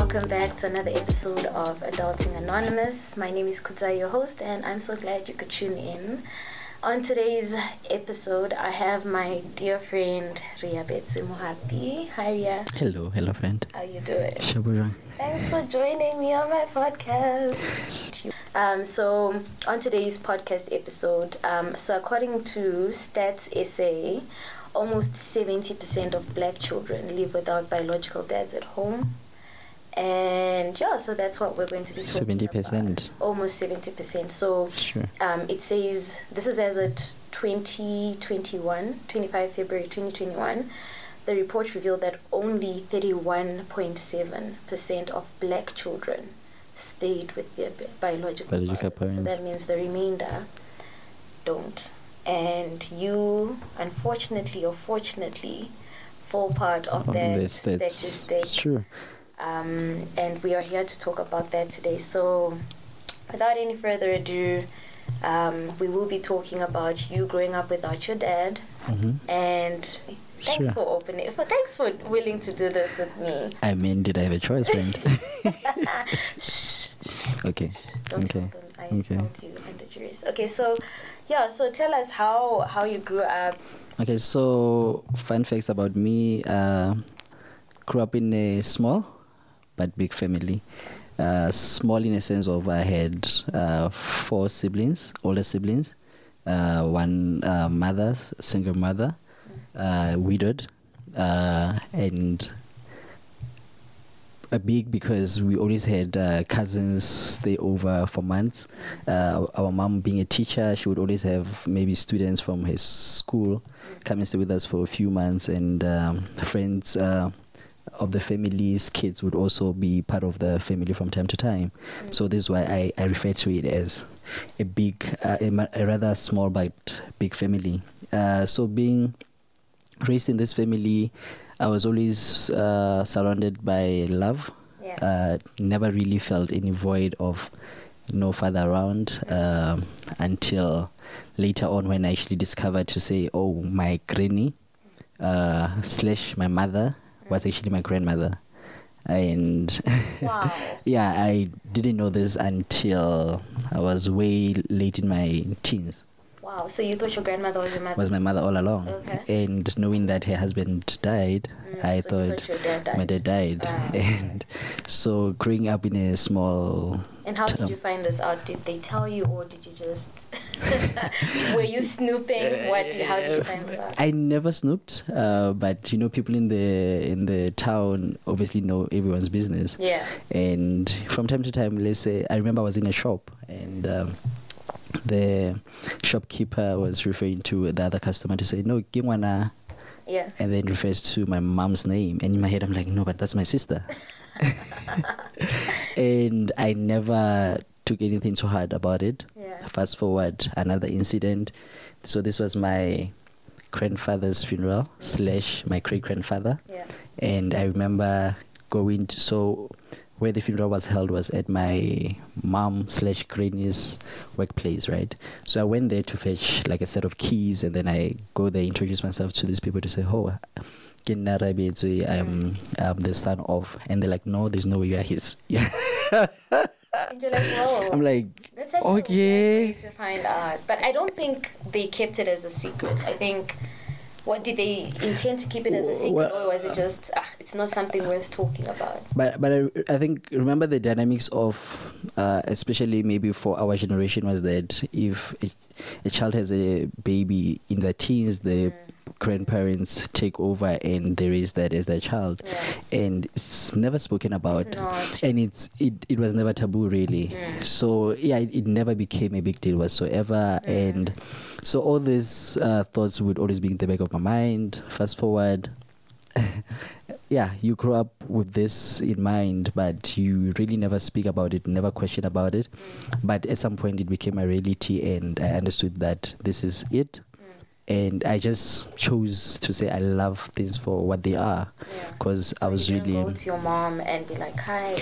welcome back to another episode of Adulting Anonymous. My name is Kuta, your host, and I'm so glad you could tune in. On today's episode, I have my dear friend Ria Betsu Mohapi. Hi, Ria. Hello, hello, friend. How you doing? Thanks for joining me on my podcast. Um, so, on today's podcast episode, um, so according to Stats SA, almost 70% of black children live without biological dads at home. And yeah, so that's what we're going to be talking 70%. about. Almost 70%. So Sure. um, it says this is as at 2021, 25 February 2021. The report revealed that only 31.7% of black children stayed with their biological, Biological parents. So that means the remainder don't. And you, unfortunately or fortunately, fall part of On that statistic. Sure. Um, and we are here to talk about that today. So, without any further ado, um, we will be talking about you growing up without your dad. hmm And thanks Sure. for opening. For thanks for willing to do this with me. I mean, did I have a choice, friend? Shh, okay. don't Okay. I Okay. you under duress. Okay, so yeah, so tell us how how you grew up. Okay, so fun facts about me. Uh, grew up in a small but big family. Uh, small in a sense of I had uh, four siblings, older siblings, uh, one uh, mother, single mother, widowed, and a big because we always had uh, cousins stay over for months. Uh, our mom being a teacher, she would always have maybe students from his school come and stay with us for a few months, and um, friends uh, of the family's kids would also be part of the family from time to time. So this is why I, I refer to it as a big, uh, a, a rather small but big family. Uh, so being raised in this family, I was always uh, surrounded by love. Yeah. Uh, never really felt any void of no father around um, until later on when I actually discovered to say, oh, my granny uh, slash my mother was actually my grandmother. And Wow. yeah, I didn't know this until I was way late in my teens wow. So you thought your grandmother was your mother? was my mother all along. Okay. And knowing that her husband died, Mm, I so thought your dad died. my dad died. Ah. And so growing up in a small And how did you find this out? Did they tell you, or did you just were you snooping? What? How did you find this out? I never snooped, uh, but you know, people in the in the town obviously know everyone's business. Yeah. And from time to time, let's say, I remember I was in a shop and um, the shopkeeper was referring to the other customer to say, "No, give one Yeah. and then refers to my mom's name. And in my head, I'm like, "No, but that's my sister." and I never took anything too hard about it. Yeah. Fast forward another incident. So this was my grandfather's funeral slash my great grandfather, Yeah. and I remember going to so where the funeral was held was at my mom slash granny's workplace, right? So I went there to fetch like a set of keys, and then I go there, introduce myself to these people to say, "Oh, ke nna Rabeetswe, I'm I'm the son of," and they're like, "No, there's no way you are his." Yeah, And you're like, whoa. I'm like, That's such a weird okay. way to find out. But I don't think they kept it as a secret. I think. What did they intend to keep it as a secret, Well, or was it just ah, it's not something worth talking about? But but I, I think remember the dynamics of uh, especially maybe for our generation was that if a, a child has a baby in their teens, the grandparents take over and they raise that as their child, Yeah. and it's never spoken about. It's. And it's it, it was never taboo really. Mm. So yeah, it, it never became a big deal whatsoever. Mm. And so all these uh, thoughts would always be in the back of my mind. Fast forward, yeah, you grow up with this in mind, but you really never speak about it, never question about it. But at some point, it became a reality, and I understood that this is it. And I just chose to say I love things for what they are, Yeah. because I was really go to your mom and be like, "Hi,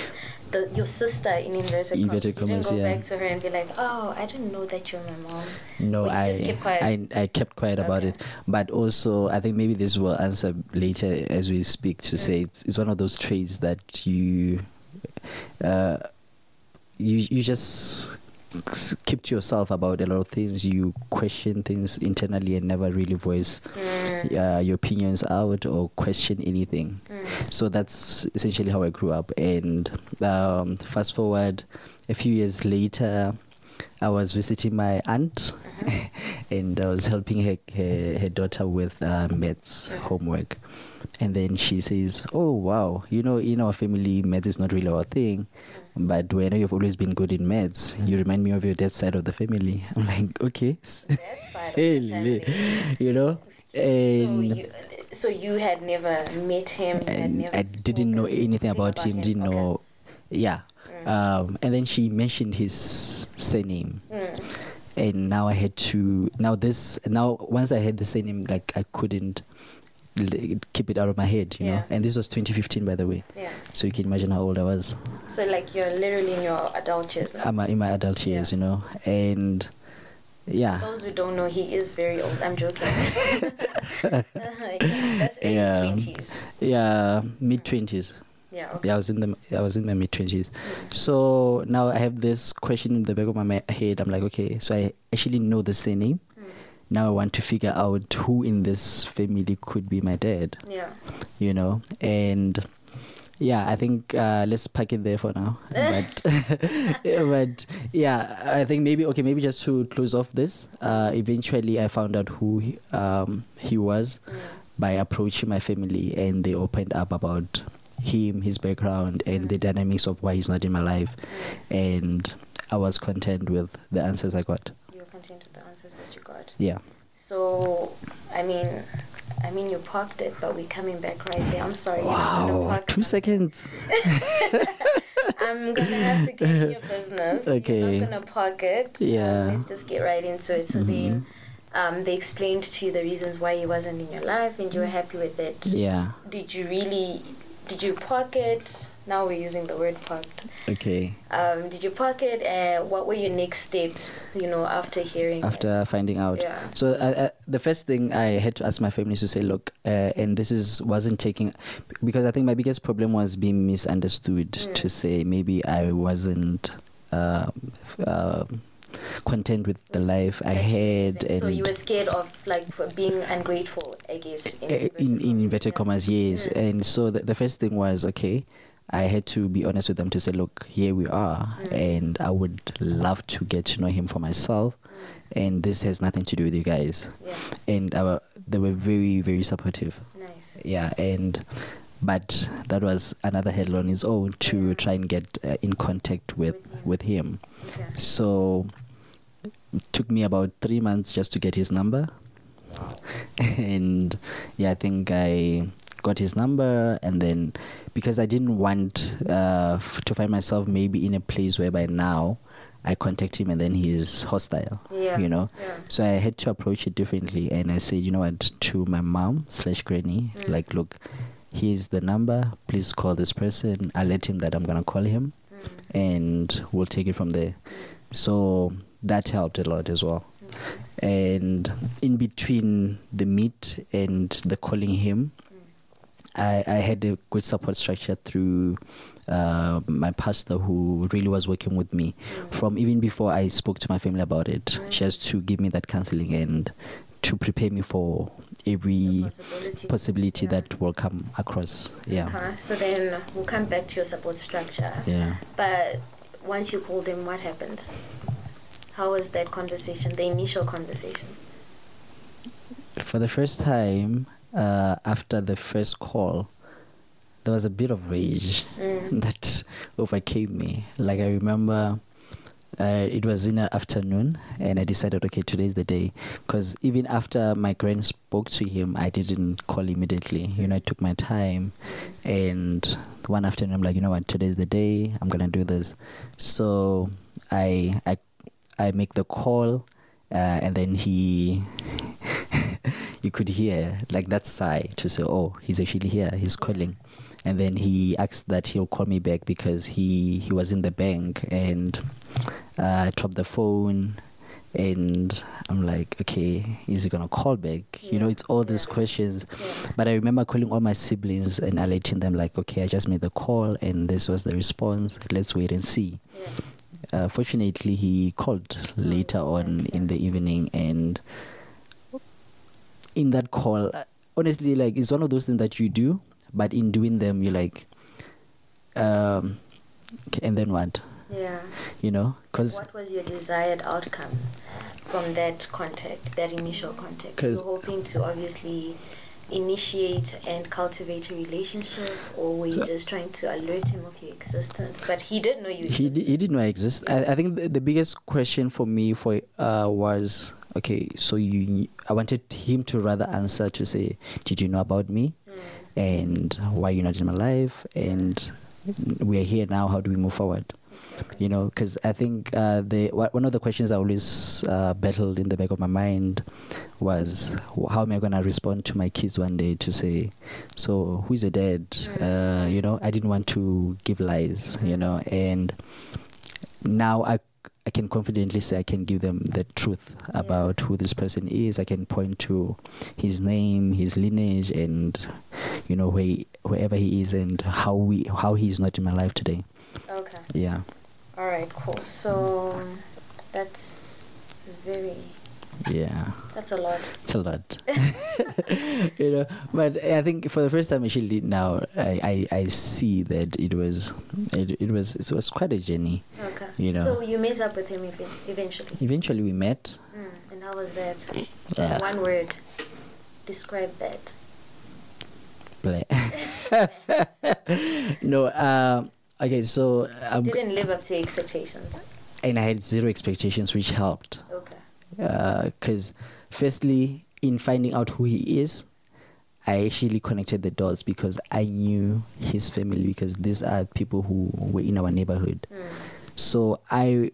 the, your sister in inverted, Inverted commas." commas, You didn't go yeah. back to her and be like, "Oh, I didn't know that you're my mom." No, I, just kept quiet? I I kept quiet about it. But also, I think maybe this will answer later as we speak to Mm. say it's, it's one of those traits that you uh, you you just keep to yourself about a lot of things. You question things internally and never really voice Mm. uh, your opinions out or question anything. Mm. So that's essentially how I grew up. And um, fast forward a few years later, I was visiting my aunt Uh-huh. and I was helping her, her, her daughter with uh, maths Mhm. homework. And then she says, Oh, wow, you know, in our family, maths is not really our thing. But when you've always been good in maths, you remind me of your dad's side of the family. I'm like, okay, s- That side of the family. you know? So you, so you had never met him. Never I didn't know anything about him, didn't Okay. know. Yeah. Mm. Um, and then she mentioned his surname. Mm. and now I had to now this now once I had the surname like I couldn't keep it out of my head you know and this was 2015 by the way Yeah. so you can imagine how old I was So like you're literally in your adult years now. I'm in my adult years Yeah. you know and yeah Those who don't know, he is very old. I'm joking. yeah, that's early Yeah. twenties. yeah mid 20s Yeah. Okay. yeah I was in the I was in my mid 20s so now I have this question in the back of my head I'm like okay so I actually know the surname Mm. Now I want to figure out who in this family could be my dad Yeah. you know and yeah i think uh, let's pack it there for now but but yeah i think maybe okay maybe just to close off this uh, eventually i found out who he, um, he was Mm. by approaching my family and they opened up about him his background and the dynamics of why he's not in my life Mm. and i was content with the answers i got You were content with the answers that you got. Yeah So, I mean, I mean, you parked it, but we're coming back right there. I'm sorry. wow park two seconds I'm gonna have to get in your business. Okay. You're not gonna park it. Um, Yeah. let's just get right into it. So then, um, they explained to you the reasons why he wasn't in your life, and you were happy with it. yeah Did you really? Did you park it? Now we're using the word parked. okay Um, did you park it? And what were your next steps? You know, after hearing. it? after finding out. Yeah. So uh, uh, the first thing I had to ask my family is to say, look, uh, and this is wasn't taking because I think my biggest problem was being misunderstood. Mm. To say maybe I wasn't. Uh, uh, content with the life I had and so you were scared of like being ungrateful, I guess. uh, in, in inverted Yeah. commas yes Mm. and so the, the first thing was okay i had to be honest with them to say look here we are Mm. and i would love to get to know him for myself and this has nothing to do with you guys Yeah, and our, they were very very supportive nice. yeah and but that was another hurdle on its own to Yeah. try and get uh, in contact with with him Okay. so it took me about three months just to get his number and yeah i think i got his number and then because i didn't want uh, f- to find myself maybe in a place where by now i contact him and then he's hostile Yeah. you know Yeah. so i had to approach it differently and i said you know what to my mom slash granny Mm. like look here's the number please call this person i let him that i'm gonna call him Mm. and we'll take it from there so that helped a lot as well Okay. and in between the meet and the calling him I, I had a good support structure through uh, my pastor who really was working with me from even before I spoke to my family about it. She has to give me that counseling and to prepare me for every possibility. possibility Yeah. that will come across. Yeah. Okay. So then we'll come back to your support structure. Yeah. But once you called him, what happened? How was that conversation, the initial conversation? For the first time, uh, after the first call, there was a bit of rage Mm. that overcame me. Like I remember, uh, it was in the afternoon, and I decided, okay, today's the day. Because even after my grand spoke to him, I didn't call immediately. You know, I took my time, and one afternoon, I'm like, you know what, today's the day. I'm gonna do this. So I I I make the call, uh, and then he. You could hear like that sigh to say, "Oh, he's actually here. He's calling." and then he asked that he'll call me back because he he was in the bank and uh, I dropped the phone and I'm like, okay, is he gonna call back? You know, it's all these yeah. questions. Yeah. But I remember calling all my siblings and alerting them like, okay, I just made the call and this was the response. Let's wait and see. Yeah. Uh, fortunately, he called later on in the evening, and in that call, honestly, like it's one of those things that you do, but in doing them, you're like, um, and then what? Yeah. You know, because What was your desired outcome from that contact, that initial contact? You're hoping to obviously initiate and cultivate a relationship, or were you just trying to alert him of your existence? But he did know you he existed. di- he didn't know I exist. I, I think the, the biggest question for me for uh, was okay. So you, I wanted him to rather answer to say, did you know about me? Mm. and why you're not in my life and we are here now how do we move forward you know because i think uh, the one of the questions i always uh, battled in the back of my mind was how am i going to respond to my kids one day to say so who's your dad uh, you know i didn't want to give lies you know and now i I can confidently say I can give them the truth Yeah. about who this person is. I can point to his name, his lineage, and you know where he, wherever he is and how we how he is not in my life today. Okay. Yeah, All right. Cool. So that's very. Yeah, That's a lot. it's a lot, you know. But I think for the first time actually now I, I, I see that it was it, it was it was quite a journey. Okay. You know. So you met up with him eventually. Eventually we met. Mm. And how was that? Uh, One word. Describe that. Blah. no, um, okay, so um, Didn't live up to your expectations. and I had zero expectations, which helped. Because firstly in finding out who he is i actually connected the dots because i knew his family because these are people who were in our neighborhood Mm. so i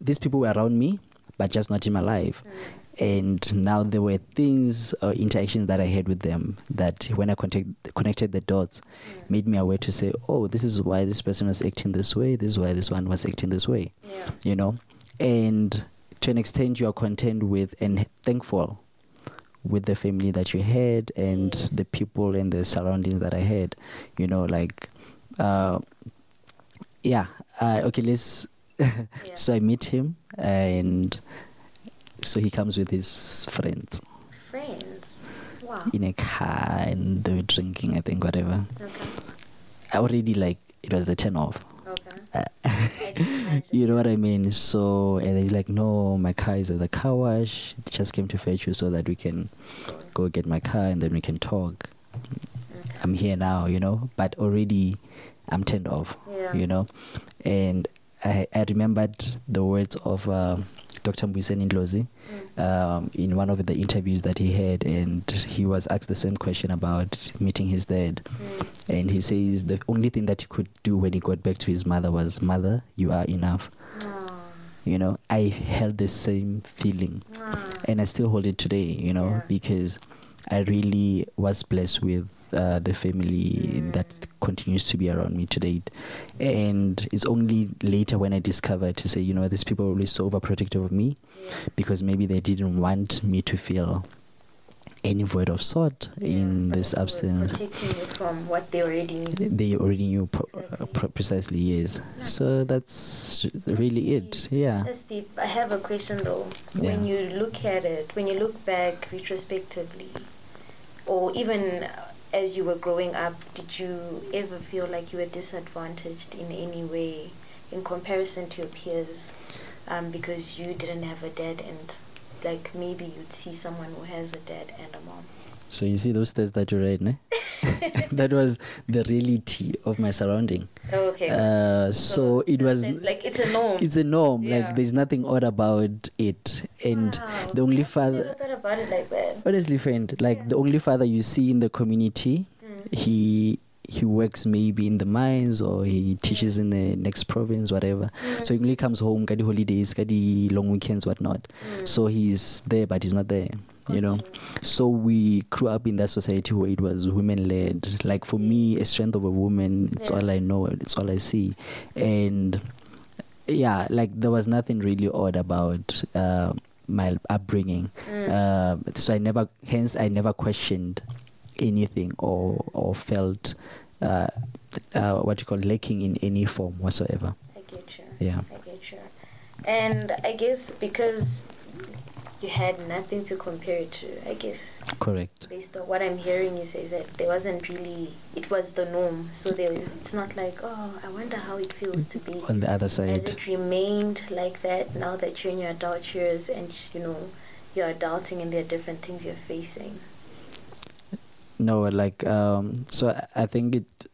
these people were around me but just not in my life Mm. and now there were things or interactions that i had with them that when i contact, connected the dots Mm. made me aware to say oh this is why this person was acting this way this is why this one was acting this way Yeah. you know and to an extent you are content with and thankful with the family that you had and Yes. the people and the surroundings that i had you know like uh yeah uh, okay let's Yeah. so i meet him and so he comes with his friends Friends. Wow. in a car and they were drinking i think whatever Okay. i already like it was a turn off Uh, I can imagine. you know what I mean? So, and they're like, no, my car is at the car wash. Just came to fetch you so that we can go get my car and then we can talk. Okay. I'm here now, you know, but already I'm turned off, Yeah. you know. And I, I remembered the words of uh, Dr. Mbuyiseni Ndlozi um, in one of the interviews that he had, and he was asked the same question about meeting his dad. Mm. And he says the only thing that he could do when he got back to his mother was, Mother, you are enough. Aw. You know, I held the same feeling Aw. and I still hold it today, you know, Yeah. because I really was blessed with uh, the family Mm. that continues to be around me to date. And it's only later when I discovered to say, you know, these people are always so overprotective of me because maybe they didn't want me to feel any void of sort in this absence. Protecting you from what they already knew. They already knew pro- uh, Exactly. pro- precisely, yes. So that's really it, yeah. That's deep. I have a question though. When you look at it, when you look back retrospectively, or even as you were growing up, did you ever feel like you were disadvantaged in any way in comparison to your peers um, because you didn't have a dad and like maybe you'd see someone who has a dad and a mom? So you see those tests that you read, ne? that was the reality of my surrounding. Oh, okay. Uh, so it was. it's like it's a norm. It's a norm. Yeah. Like there's nothing odd about it, and Wow. the only father. thought about it like that. Honestly, friend, like Yeah. the only father you see in the community, Mm. he he works maybe in the mines or he teaches in the next province, whatever. So he only comes home, got the holidays, got the long weekends, whatnot. Mm. So he's there, but he's not there. You know. So we grew up in that society where it was women led. Like for me, a strength of a woman, it's Yeah. all I know, it's all I see. And yeah, like there was nothing really odd about uh, my upbringing. Mm. Uh, so I never, hence, I never questioned anything or or felt uh, uh, what you call lacking in any form whatsoever. I get you. Yeah. I get you. And I guess because you had nothing to compare it to, I guess Correct. based on what I'm hearing you say is that there wasn't really it was the norm. So there is it's not like, oh, I wonder how it feels to be On the other Has side, it remained like that now that you're in your adult years and you know you're adulting and there are different things you're facing? no, like um, so I think it.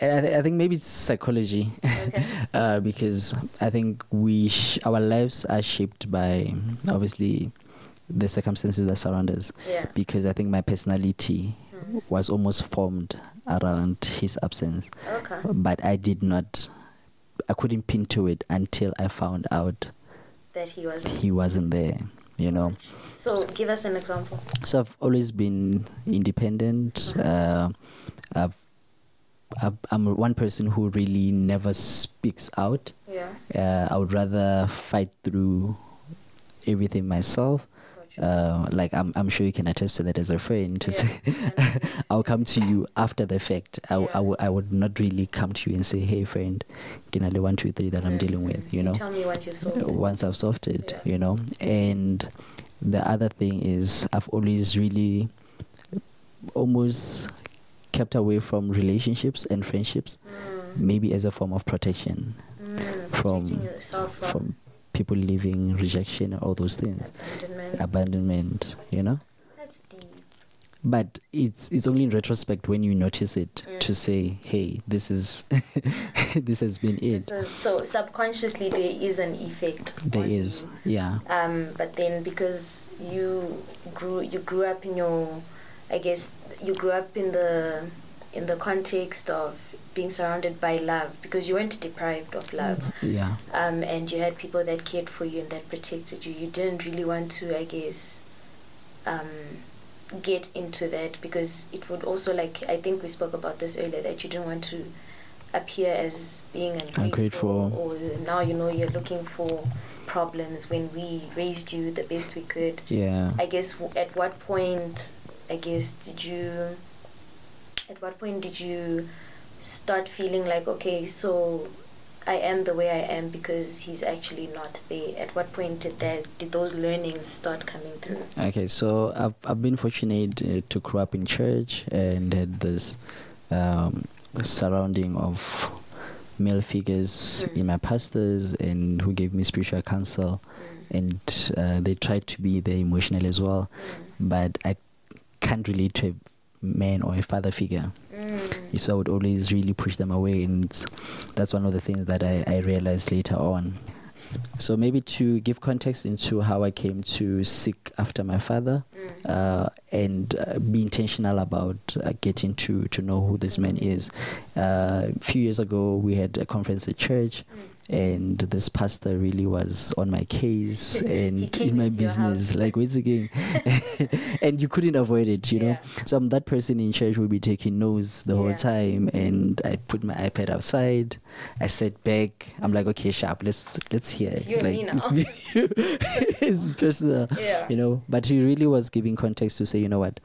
I, th- I think maybe it's psychology, Okay. uh, because I think we sh- our lives are shaped by obviously the circumstances that surround us. Yeah. Because I think my personality Mhm. was almost formed around his absence, Okay. but I did not. I couldn't pin to it until I found out That he was. he wasn't there. You know. So give us an example. So I've always been independent. Uh, I've, I've, I'm one person who really never speaks out. Yeah. Uh, I would rather fight through everything myself. Uh, like I'm, I'm sure you can attest to that as a friend. To Yeah. say, I'll come to you after the fact. I, Yeah. w- I would not really come to you and say, "Hey, friend, Kinale one two three that I'm dealing with." You know, Tell me once you've solved it. once I've solved it, you know. And the other thing is, I've always really almost kept away from relationships and friendships, Mm. maybe as a form of protection Mm. from- yourself from, from people leaving, rejection, and all those things, abandonment. abandonment, you know. That's deep. But it's it's only in retrospect when you notice it Mm. to say, "Hey, this is this has been it." So, so subconsciously there is an effect. There is, you. yeah, Um, but then because you grew you grew up in your, I guess you grew up in the in the context of being surrounded by love because you weren't deprived of love. yeah, um, and you had people that cared for you and that protected you. You didn't really want to, I guess, um, get into that because it would also like I think we spoke about this earlier that you didn't want to appear as being ungrateful, Ungrateful. or now you know you're looking for problems when we raised you the best we could. yeah. I guess w- at what point, I guess, did you, at what point did you start feeling like, okay, so I am the way I am because he's actually not there? At what point did that, did those learnings start coming through? Okay, so I've I've been fortunate uh, to grow up in church and had this um, surrounding of male figures Mm. in my pastors and who gave me spiritual counsel Mm. and uh, they tried to be there emotionally as well, Mm. but I can't relate to a man or a father figure. Mm. So I would always really push them away, and that's one of the things that I, I realized later on. So maybe to give context into how I came to seek after my father, Mm. uh, and uh, be intentional about uh, getting to to know who this man is. Uh, a few years ago, we had a conference at church, Mm. And this pastor really was on my case and in my business, like once again, and you couldn't avoid it, you know. So I'm that person in church will be taking notes the whole time, and I put my iPad outside. I sat back. I'm like, okay, sharp. Let's let's hear. It's it. like it's me. it's personal Yeah. you know but he really was giving context to say you know what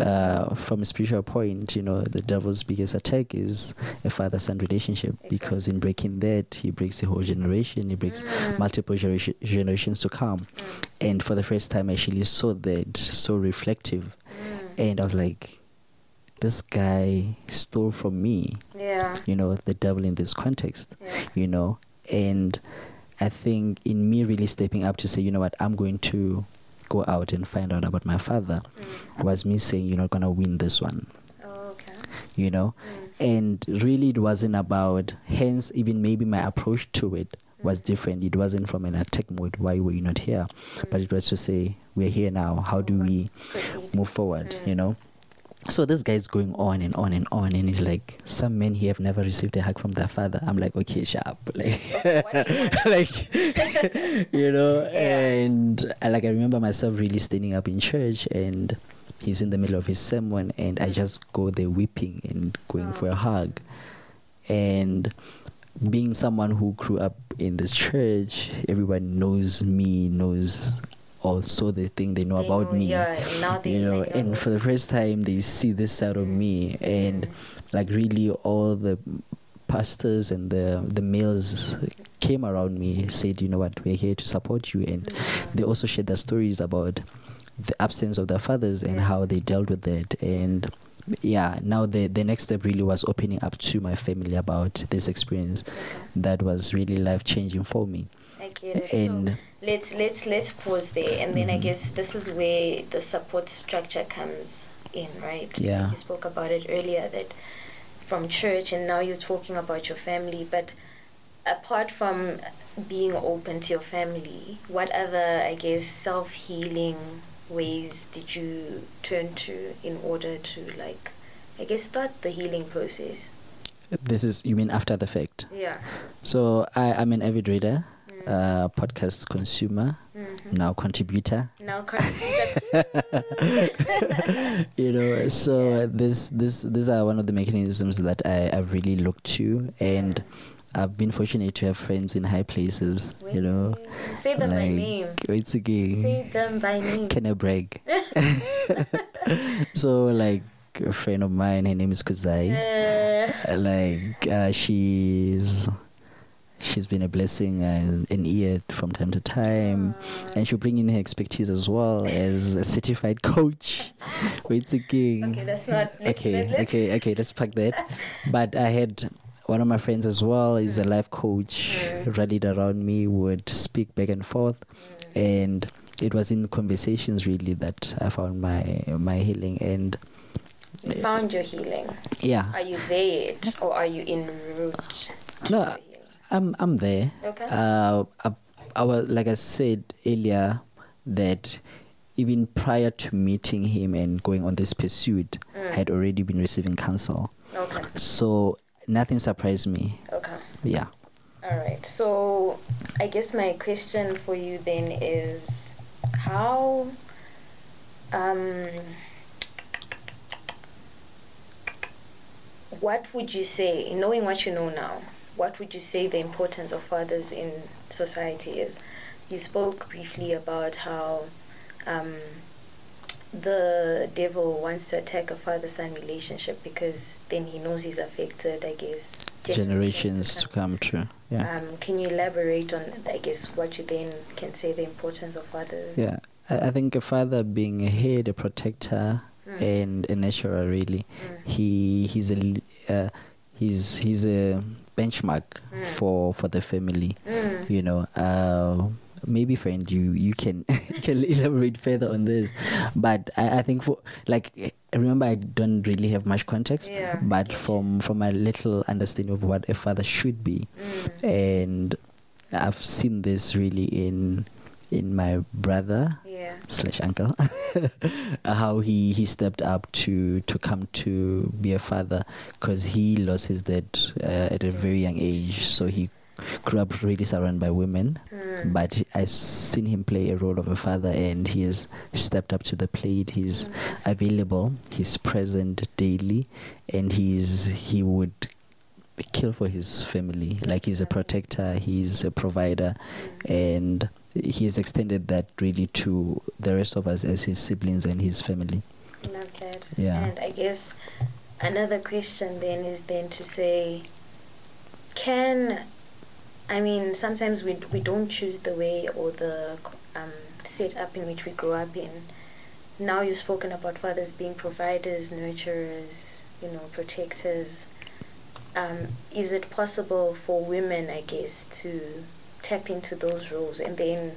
uh, from a spiritual point you know the devil's biggest attack is a father son relationship because in breaking that he breaks the whole generation he breaks Mm. multiple generation, generations to come Mm. and for the first time i actually saw that so reflective Mm. and i was like this guy stole from me Yeah. you know the devil in this context Yeah. you know and i think in me really stepping up to say you know what i'm going to go out and find out about my father Mm. was me saying you're not to win this one Oh, okay. you know Mm. and really it wasn't about hence even maybe my approach to it was Mm. different it wasn't from an attack mode why were you not here but it was to say we're here now how do we Proceed. move forward Mm. you know so this guy's going on and on and on and he's like some men here have never received a hug from their father. I'm like okay sharp like Okay, what do you like you know and I, like i remember myself really standing up in church and he's in the middle of his sermon and i just go there weeping and going for Oh. a hug. And being someone who grew up in this church, everyone knows me, knows also the thing they know They about know- me. yeah, you know, and um, for the first time they see this side of me, and like really all the pastors and the the males came around me said you know what? We're here to support you. And they also shared their stories about the absence of their fathers and how they dealt with that and yeah now the the next step really was opening up to my family about this experience. Okay. that was really life changing for me. It. and so let's let's let's pause there, and then I Mhm. guess this is where the support structure comes in, right? Yeah. You spoke about it earlier that from church, and now you're talking about your family. But apart from being open to your family, what other, I guess, self healing ways did you turn to in order to like, I guess, start the healing process? this is you mean after the fact Yeah. so i i'm an avid reader. Uh podcast consumer Mhm. now contributor. Now, con- you know so this this these are one of the mechanisms that i i've really look to and i've been fortunate to have friends in high places you know. Say them by name. it's again Say them by name. can i brag? So like a friend of mine her name is kuzai Uh, like uh, she's she's been a blessing and an ear from time to time and she'll bring in her expertise as well as a certified coach wait again okay, that's not. Let's, okay let's, okay okay let's pack that but i had one of my friends as well is a life coach Mm. rallied around me would speak back and forth and it was in conversations really that i found my my healing and You found your healing. yeah Are you there yet, or are you in route? No? I'm i'm there Okay. uh I, I was like i said earlier that even prior to meeting him and going on this pursuit Mm. i had already been receiving counsel okay. so nothing surprised me Okay. yeah All right. So, I guess my question for you then is, how, um, what would you say, knowing what you know now, what would you say the importance of fathers in society is? You spoke briefly about how um, the devil wants to attack a father-son relationship because then he knows he's affected, I guess, generations to come. come true yeah Um, can you elaborate on, I guess, what you then can say the importance of fathers? yeah I, I think a father being a head a protector Mm. and a nurturer really Mm. he he's a uh, he's he's a benchmark Mm. for for the family Mm. you know uh maybe friend you you can you can elaborate further on this but i, I think for like remember i don't really have much context Yeah. but from from my little understanding of what a father should be Mm. and i've seen this really in in my brother. Slash uncle how he he stepped up to to come to be a father because he lost his dad uh, at a very young age. So he grew up really surrounded by women. Mm. but i've seen him play a role of a father and he has stepped up to the plate. He's Mm. available. He's present daily. And he's he would kill for his family. Like he's a protector. He's a provider. Mm. and he has extended that really to the rest of us as his siblings and his family Love that. Yeah. And I guess another question then is then to say, can, I mean, sometimes we we don't choose the way or the um, setup in which we grow up in. Now you've spoken about fathers being providers, nurturers, you know, protectors. Um, is it possible for women, I guess, to tap into those roles and then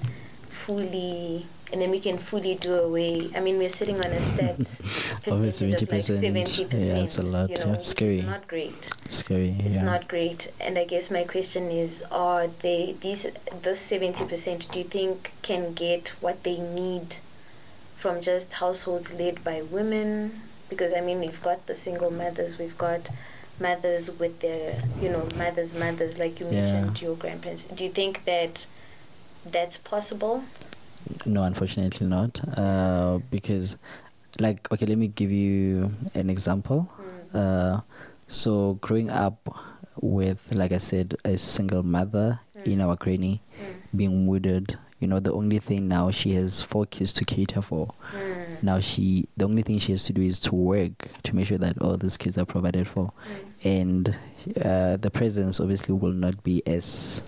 fully, and then we can fully do away? I mean, we're sitting on a stats Over percentage of like 70%. Yeah, it's a lot, You know, yeah, it's scary. is not great. scary It's yeah not great. And I guess my question is, are they these this seventy percent? Do you think can get what they need from just households led by women? Because I mean, we've got the single mothers, we've got mothers with their, you know, mothers, mothers, like you Yeah. mentioned, your grandparents. Do you think that that's possible? no unfortunately not uh, because like okay let me give you an example Mm. uh, so growing up with, like I said, a single mother in Mm. our granny Mm. being widowed. You know, the only thing now she has four kids to cater for. Mm. Now she, the only thing she has to do is to work to make sure that all these kids are provided for, Mm. and uh, the presence obviously will not be as,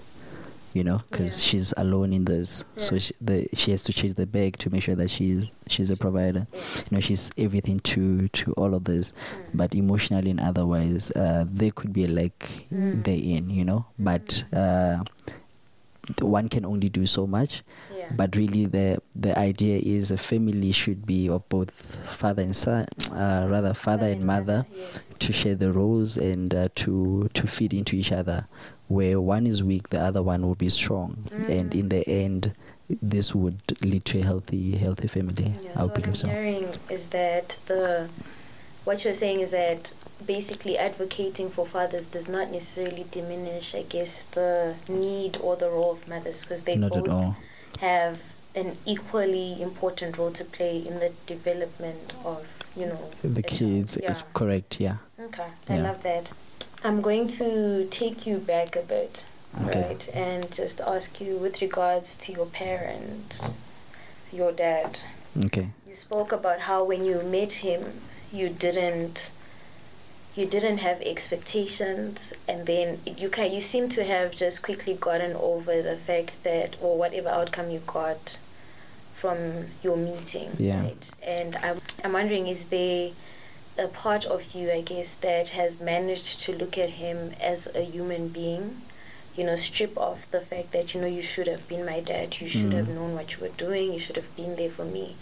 you know, because Yeah. she's alone in this. So she, the, she has to chase the bag to make sure that she's she's a provider. Yeah. You know, she's everything to to all of this Mm. but emotionally and otherwise uh, there could be a lack Mm. therein you know but uh, one can only do so much Yeah. but really the the idea is a family should be of both father and son uh, rather father and mother Yes. to share the roles and uh, to to feed into each other where one is weak the other one will be strong and Mm. in the end this would lead to a healthy healhy family Yeah, i so what believe I'm so hearing is that the what you're saying is that basically advocating for fathers does not necessarily diminish, I guess, the need or the role of mothers because they not both have an equally important role to play in the development of, you know, the kids Yeah. correct yeah Okay, I Yeah. love that. I'm going to take you back a bit, Okay. right, and just ask you with regards to your parent, your dad. okay You spoke about how when you met him, you didn't you didn't have expectations and then you can you seem to have just quickly gotten over the fact that or whatever outcome you got from your meeting Yeah. right and I'm, I'm wondering is there a part of you i guess that has managed to look at him as a human being you know strip off the fact that you know you should have been my dad you should Mm. have known what you were doing you should have been there for me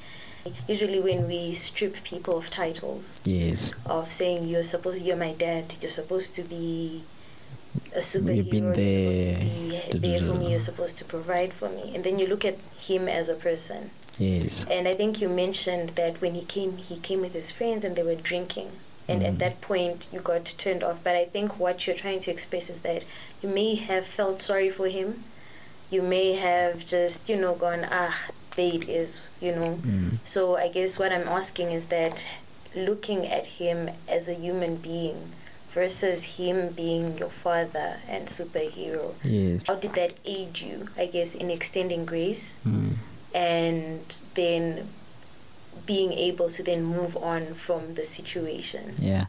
usually when we strip people of titles yes. of saying you're supposed you're my dad you're supposed to be a superhero You've been you're there. supposed to be there for me you're supposed to provide for me. And then you look at him as a person. Yes. And i think you mentioned that when he came he came with his friends and they were drinking. And Mm. at that point you got turned off. But i think what you're trying to express is that you may have felt sorry for him. You may have just you know gone ah it is you know Mm. so I guess what I'm asking is that looking at him as a human being versus him being your father and superhero, yes how did that aid you, I guess, in extending grace Mm. and then being able to then move on from the situation? Yeah.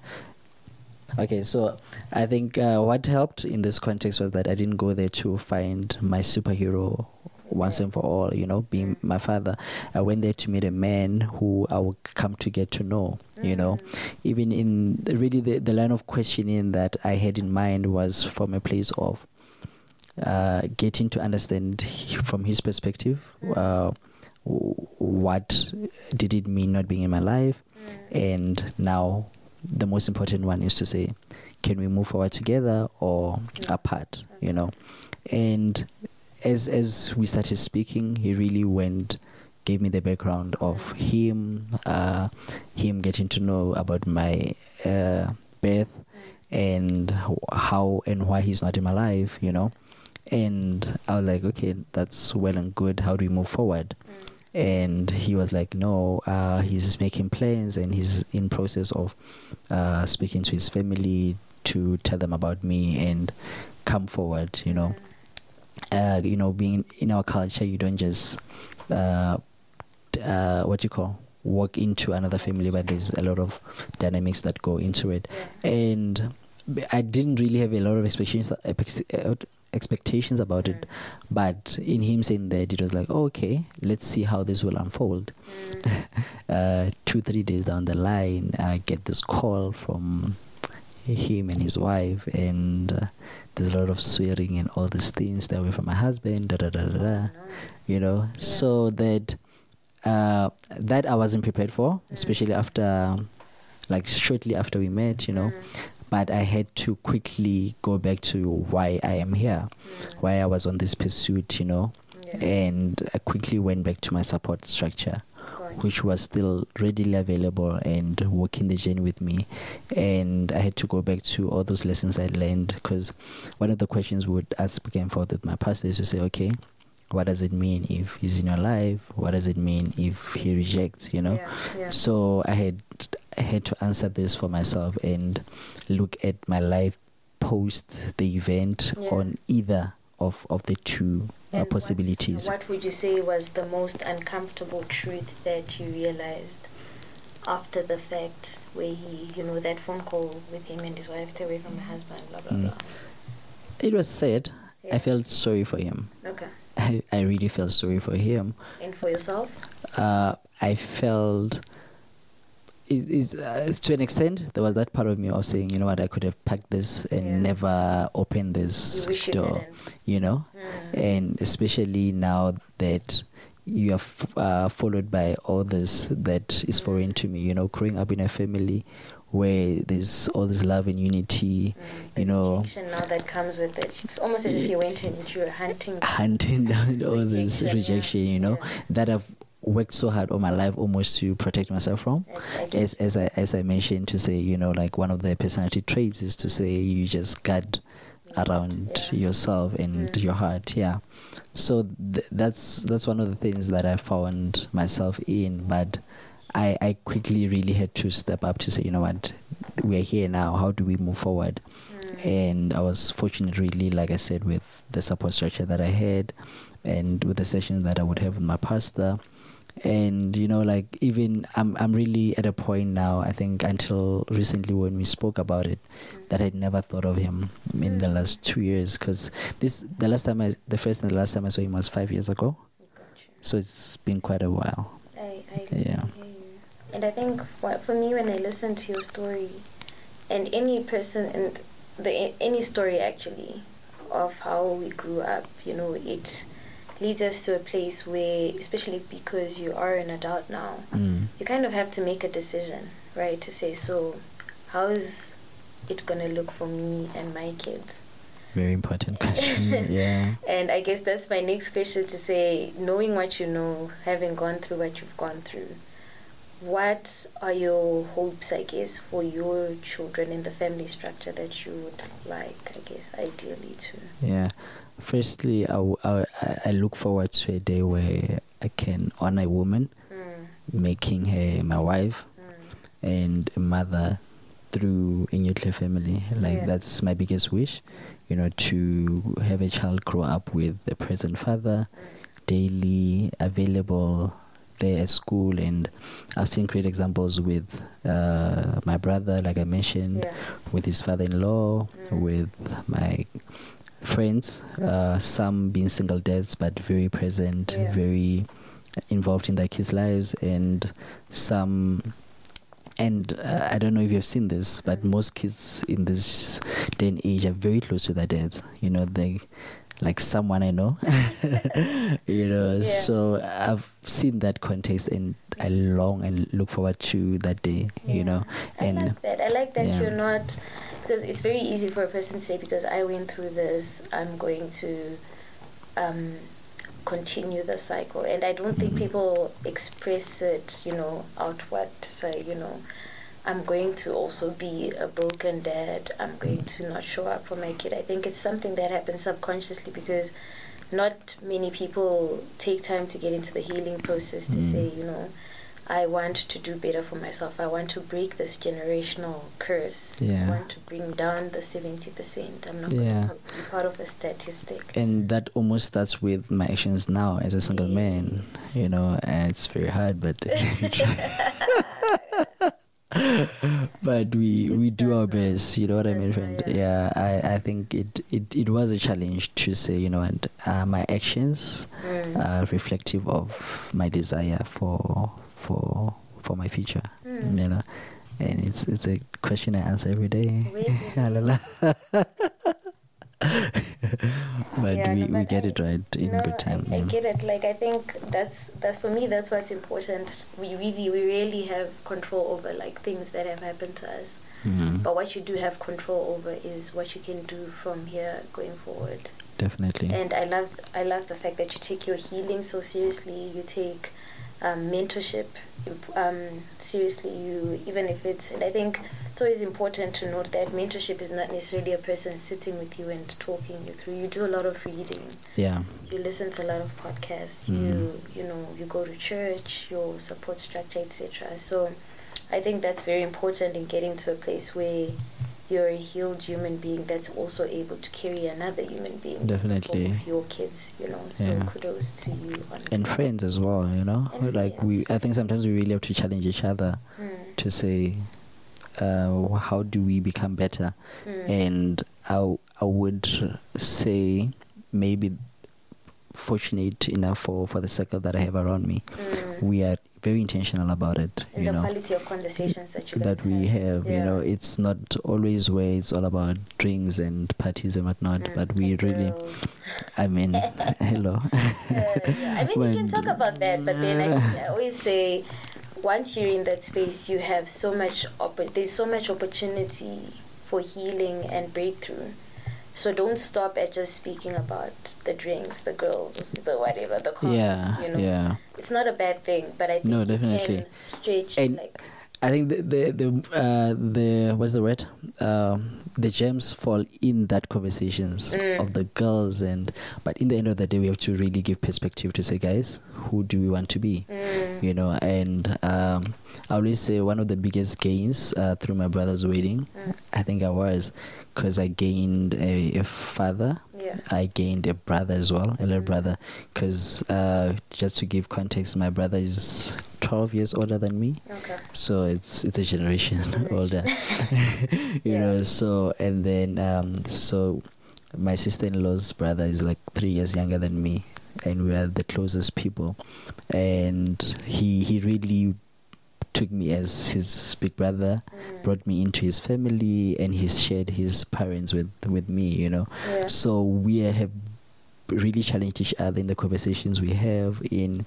Okay, so I think uh, what helped in this context was that I didn't go there to find my superhero once and for all, you know, being my father. I went there to meet a man who I would come to get to know, you know. Mm. Even in really the, the line of questioning that I had in mind was from a place of uh, getting to understand from his perspective uh, what did it mean not being in my life Mm. and now the most important one is to say can we move forward together or apart you know and as as we started speaking he really went gave me the background of him uh him getting to know about my uh birth and how and why he's not in my life you know? And i was like okay that's well and good. How do we move forward? Mm. and he was like no uh, he's making plans and he's in process of uh, speaking to his family to tell them about me and come forward you know uh, you know being in our culture you don't just uh, uh, what you call walk into another family but there's a lot of dynamics that go into it Yeah. and I didn't really have a lot of expectations uh, expectations about it but in him saying that it was like oh, okay let's see how this will unfold Mm. uh, two three days down the line I get this call from him and his wife and uh, there's a lot of swearing and all these things that were from my husband da da da da, da you know Yeah. so that uh, that I wasn't prepared for especially after like shortly after we met you know Mm. but I had to quickly go back to why I am here Mm. why I was on this pursuit you know and I quickly went back to my support structure. Which was still readily available and walking the journey with me and I had to go back to all those lessons I learned because one of the questions we would ask back and forth with my pastor is to say okay what does it mean if he's in your life what does it mean if he rejects you know Yeah, yeah. so I had I had to answer this for myself and look at my life post the event Yeah. on either of, of the two uh, possibilities. What would you say was the most uncomfortable truth that you realized after the fact, where he, you know, that phone call with him and his wife, stay away from my husband, blah blah Mm. blah. It was sad. Yeah. I felt sorry for him. Okay. I, I really felt sorry for him. And for yourself? uh, I felt is is uh, to an extent there was that part of me of saying you know what I could have packed this and Yeah. never opened this You you door you know Mm. and especially now that you are f- uh, followed by all this that is foreign to me you know growing up in a family where there's all this love and unity Mm, you know rejection now that comes with it. It's almost as if you went into a hunting. hunting down all this Rejection, yeah. you know Yeah. that I've worked so hard all my life almost to protect myself from as as I as I mentioned to say, you know, like one of the personality traits is to say you just guard around Yeah. yourself and Mm. your heart. Yeah. So th- that's that's one of the things that I found myself in, but I I quickly really had to step up to say, you know what, we're here now. How do we move forward? Mm. And I was fortunate, really, like I said, with the support structure that I had, and with the sessions that I would have with my pastor and you know like even i'm i'm really at a point now i think until recently when we spoke about it that i'd never thought of him in the Mm. last 2 years. Cuz this the last time i the first and the last time i saw him was 5 years ago. So it's been quite a while. I, I, Yeah. And I think what, for me, when I listen to your story, and any person, and the any story actually, of how we grew up, you know, it leads us to a place where, especially because you are an adult now, mm. you kind of have to make a decision, right? To say, so, how is it gonna look for me and my kids? very important question yeah And I guess that's my next question to say, knowing what you know, having gone through what you've gone through, what are your hopes, I guess, for your children in the family structure that you would like, I guess, ideally to? yeah firstly I I look forward to a day where i can honor a woman Mm, making her my wife mm, and a mother through a nuclear family. Like Yeah. that's my biggest wish, you know, to have a child grow up with a present father, mm, daily available there at school and I've seen great examples with uh, my brother, like I mentioned, yeah. with his father-in-law, Mm. with my friends, uh, some being single dads but very present, Yeah. very involved in their kids' lives, and some. And uh, I don't know if you've seen this, but most kids in this day and age are very close to their dads. You know, they like someone I know. you know, Yeah. so I've seen that context, and I long and look forward to that day. You Yeah. know, I and like that. I like that yeah. you're not because it's very easy for a person to say because I went through this, I'm going to um, continue the cycle, and I don't think Mhm. people express it, you know, outward to say, you know, I'm going to also be a broken dad. I'm going to not show up for my kid. I think it's something that happens subconsciously because not many people take time to get into the healing process to Mm. say, you know, I want to do better for myself. I want to break this generational curse. Yeah. I want to bring down the 70%. I'm not Yeah. going to be part of a statistic. and that almost starts with my actions now as a single man you know and it's very hard but but we we do our best you know what i mean friend yeah i i think it it, it was a challenge to say you know and uh, my actions Mm. are reflective of my desire for for for my future Mm. you know and it's it's a question i answer every day Really? But Yeah, we, no, we get I- it right in no, good time I, I get it. Like I think that's that's for me. That's what's important. We really we really have control over like things that have happened to us. Mhm. But what you do have control over is what you can do from here going forward. definitely And I love I love the fact that you take your healing so seriously. You take um, mentorship um, seriously. You even if it's and I think it's always important to note that mentorship is not necessarily a person sitting with you and talking you through. You do a lot of reading. yeah You listen to a lot of podcasts. Mm. You you know you go to church. Your support structure, etc. So I think that's very important in getting to a place where you're a healed human being that's also able to carry another human being. Definitely. Of your kids, you know. So Yeah. kudos to you. And friends as well you know And like we i think sometimes we really have to challenge each other Mm, to say uh, how do we become better mm, and I, I would say maybe fortunate enough for, for the circle that I have around me. mm. We are very intentional about it, and you the know, quality of conversations that you that we have. You Yeah. know, it's not always where it's all about drinks and parties and whatnot, Mm, but we really. I mean, hello. Uh, yeah. I mean, we can talk about that, but then I, I always say, once you're in that space, you have so much. Opp- there's so much opportunity for healing and breakthrough. So don't stop at just speaking about the drinks, the girls, the whatever, the cars. yeah, you know, yeah. it's not a bad thing, but I think No, definitely. can stretch And- like I think the the the, uh, the what's the word? Um, the gems fall in that conversations Mm. of the girls and but in the end of the day we have to really give perspective to say guys who do we want to be mm, you know and um, I always say one of the biggest gains uh, through my brother's wedding mm, I think I was because I gained a, a father yeah. I gained a brother as well, a little Mhm. brother. Because uh, just to give context, my brother is 12 years older than me, Okay. so it's it's a generation Generation. older. you Yeah. know, so and then um, so my sister-in-law's brother is like three years younger than me, and we are the closest people. And he he really took me as his big brother Mm, brought me into his family and he's shared his parents with with me you know yeah. so we have really challenged each other in the conversations we have in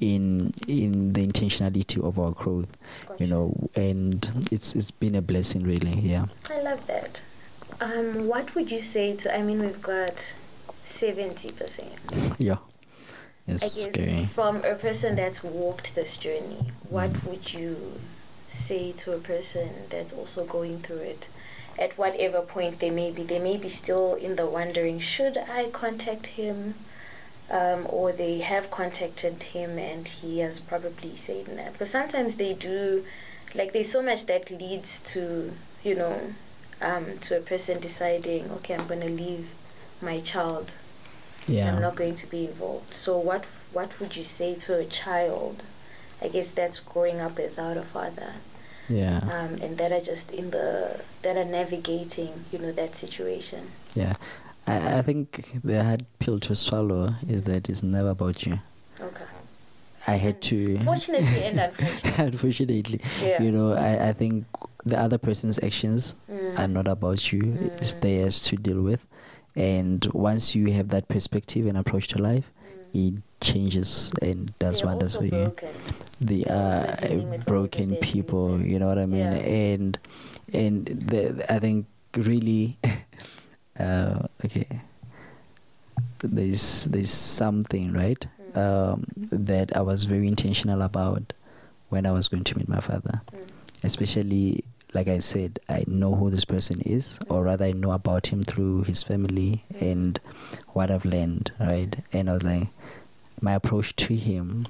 in in the intentionality of our growth Gotcha. you know and it's it's been a blessing really yeah I love that. Um, what would you say to? I mean, we've got seventy percent. yeah I guess scary from a person that's walked this journey, what Mm. would you say to a person that's also going through it? At whatever point they may be, they may be still in the wondering: should I contact him? Um, or they have contacted him and he has probably said that. Because sometimes they do, like there's so much that leads to, you know, um, to a person deciding, okay, I'm going to leave my child yeah I'm not going to be involved. So what what would you say to a child? I guess that's growing up without a father, yeah um, and that are just in the that are navigating, you know, that situation. yeah I, I think the hard pill to swallow is that it's never about you Okay. i had to Fortunately and unfortunately. unfortunately Yeah. you know I, I think the other person's actions Mm. are not about you it's Mm. theirs to deal with and once you have that perspective and approach to life Mm. it changes and does wonders for you broken. they are dealing with all broken people you know what i mean Yeah. and and the, i think really uh okay there's there's something right Mm. um that i was very intentional about when i was going to meet my father Mm. especially like I said, I know who this person is, or rather, I know about him through his family and what I've learned, right? And I was like, my approach to him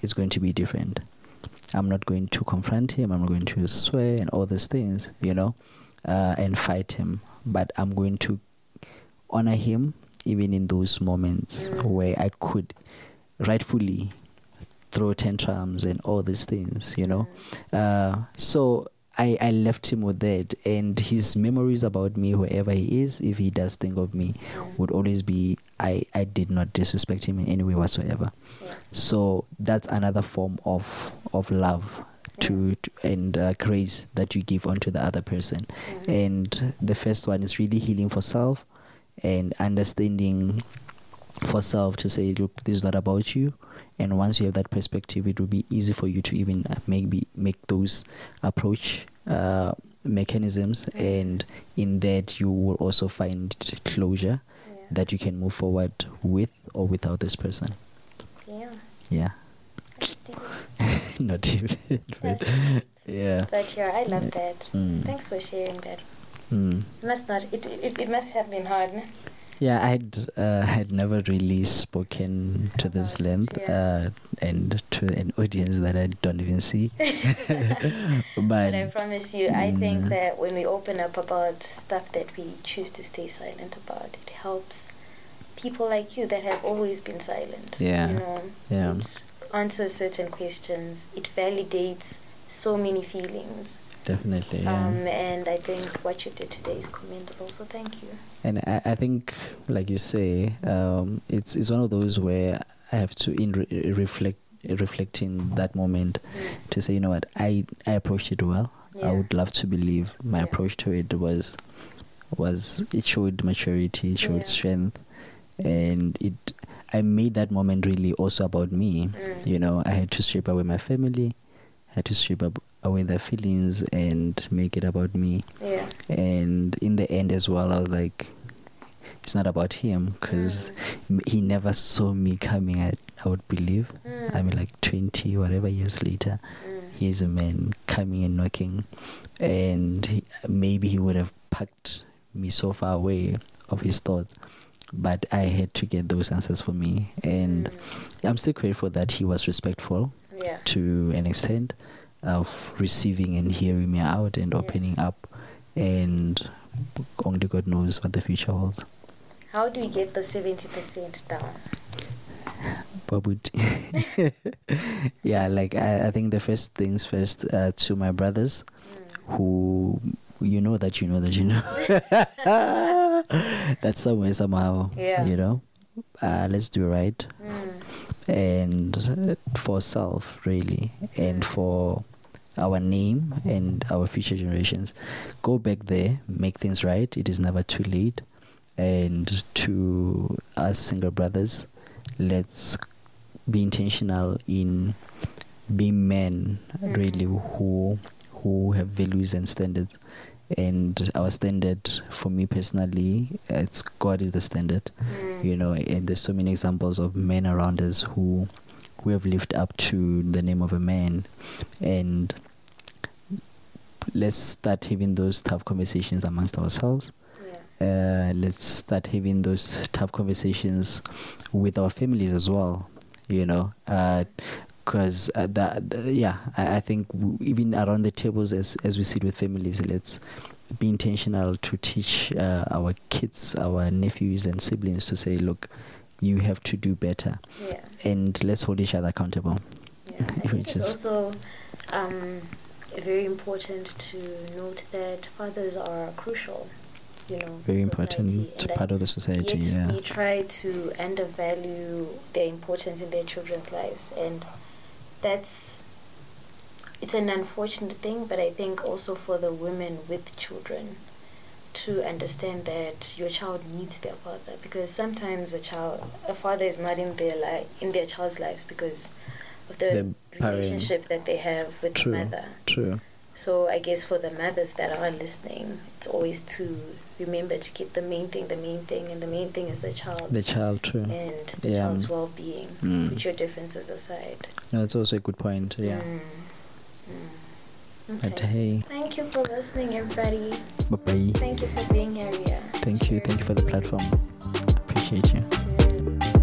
is going to be different. I'm not going to confront him, I'm going to swear and all these things, you know, uh, and fight him, but I'm going to honor him even in those moments where I could rightfully throw tantrums and all these things, you know. Uh, so I, I left him with that, and his memories about me, wherever he is, if he does think of me, would always be I, I did not disrespect him in any way whatsoever. Yeah. So that's another form of of love to, to and uh, grace that you give onto the other person. Mhm. And the first one is really healing for self and understanding for self to say, look, this is not about you. And once you have that perspective, it will be easy for you to even uh, maybe make those approach uh, mechanisms. And in that, you will also find closure Yeah. that you can move forward with or without this person. yeah. Yeah, not even. But, yeah. But yeah, I love that. Mm. Thanks for sharing that. Mm. It must not. It, it it must have been hard. No? Yeah, I had uh, had never really spoken to this length yeah. uh, and to an audience that I don't even see. but But I promise you, I think Mm. that when we open up about stuff that we choose to stay silent about, it helps people like you that have always been silent. Yeah, You know, yeah. it answers certain questions. It validates so many feelings. Definitely, yeah. Um, and I think what you did today is commendable. So thank you. And I, I think, like you say, um, it's it's one of those where I have to in re- reflect reflect in that moment Mm. to say, you know what, I I approached it well. Yeah. I would love to believe my Yeah. approach to it was was it showed maturity, it showed Yeah. strength, and it. I made that moment really also about me. Mm. You know, I had to strip away my family, I had to strip ab- away their feelings and make it about me. Yeah. And in the end, as well, I was like, it's not about him because Mm. he never saw me coming. I, I would believe. Mm. I mean, like 20, whatever years later, Mm. he's a man coming and knocking, and he, maybe he would have packed me so far away of his thoughts. But I had to get those answers for me, and Mm. I'm still grateful that he was respectful Yeah. to an extent of receiving and hearing me out and opening up, and only God knows what the future holds. How do we get the 70% down? Babut. yeah, like I, I think the first things first uh, to my brothers Mm. who you know that you know that you know that somewhere somehow Yeah. you know uh, let's do right Mm. and for self really and for our name and our future generations. Go back there make things right. It is never too late. And to us single brothers let's be intentional in being men really who who have values and standards. And our standard for me personally it's god is the standard. Mm. you know and there's so many examples of men around us who who have lived up to the name of a man and let's start having those tough conversations amongst ourselves Yeah. uh, let's start having those tough conversations with our families as well you know because uh, that the- yeah I, I think w- even around the tables as as we sit with families let's be intentional to teach uh, our kids our nephews and siblings to say look you have to do better Yeah. and let's hold each other accountable Yeah, I think it's also um, very important to note that fathers are crucial, you know, very important part of the society Yet yeah we try to undervalue their importance in their children's lives, and that's it's an unfortunate thing. But I think also for the women with children to understand that your child needs their father because sometimes a child a father is not in their life in their child's lives because of the The parent. relationship that they have with True. the mother. true So I guess for the mothers that are listening, it's always to remember to keep the main thing the main thing, and the main thing is the child the child true and the Yeah. child's well-being. Mm. Put your differences aside. no that's also a good point yeah Mm. Mm. But Okay. hey Thank you for listening, everybody. bye bye Thank you for being here. Ria. thank you thank you for the platform appreciate you Cheers.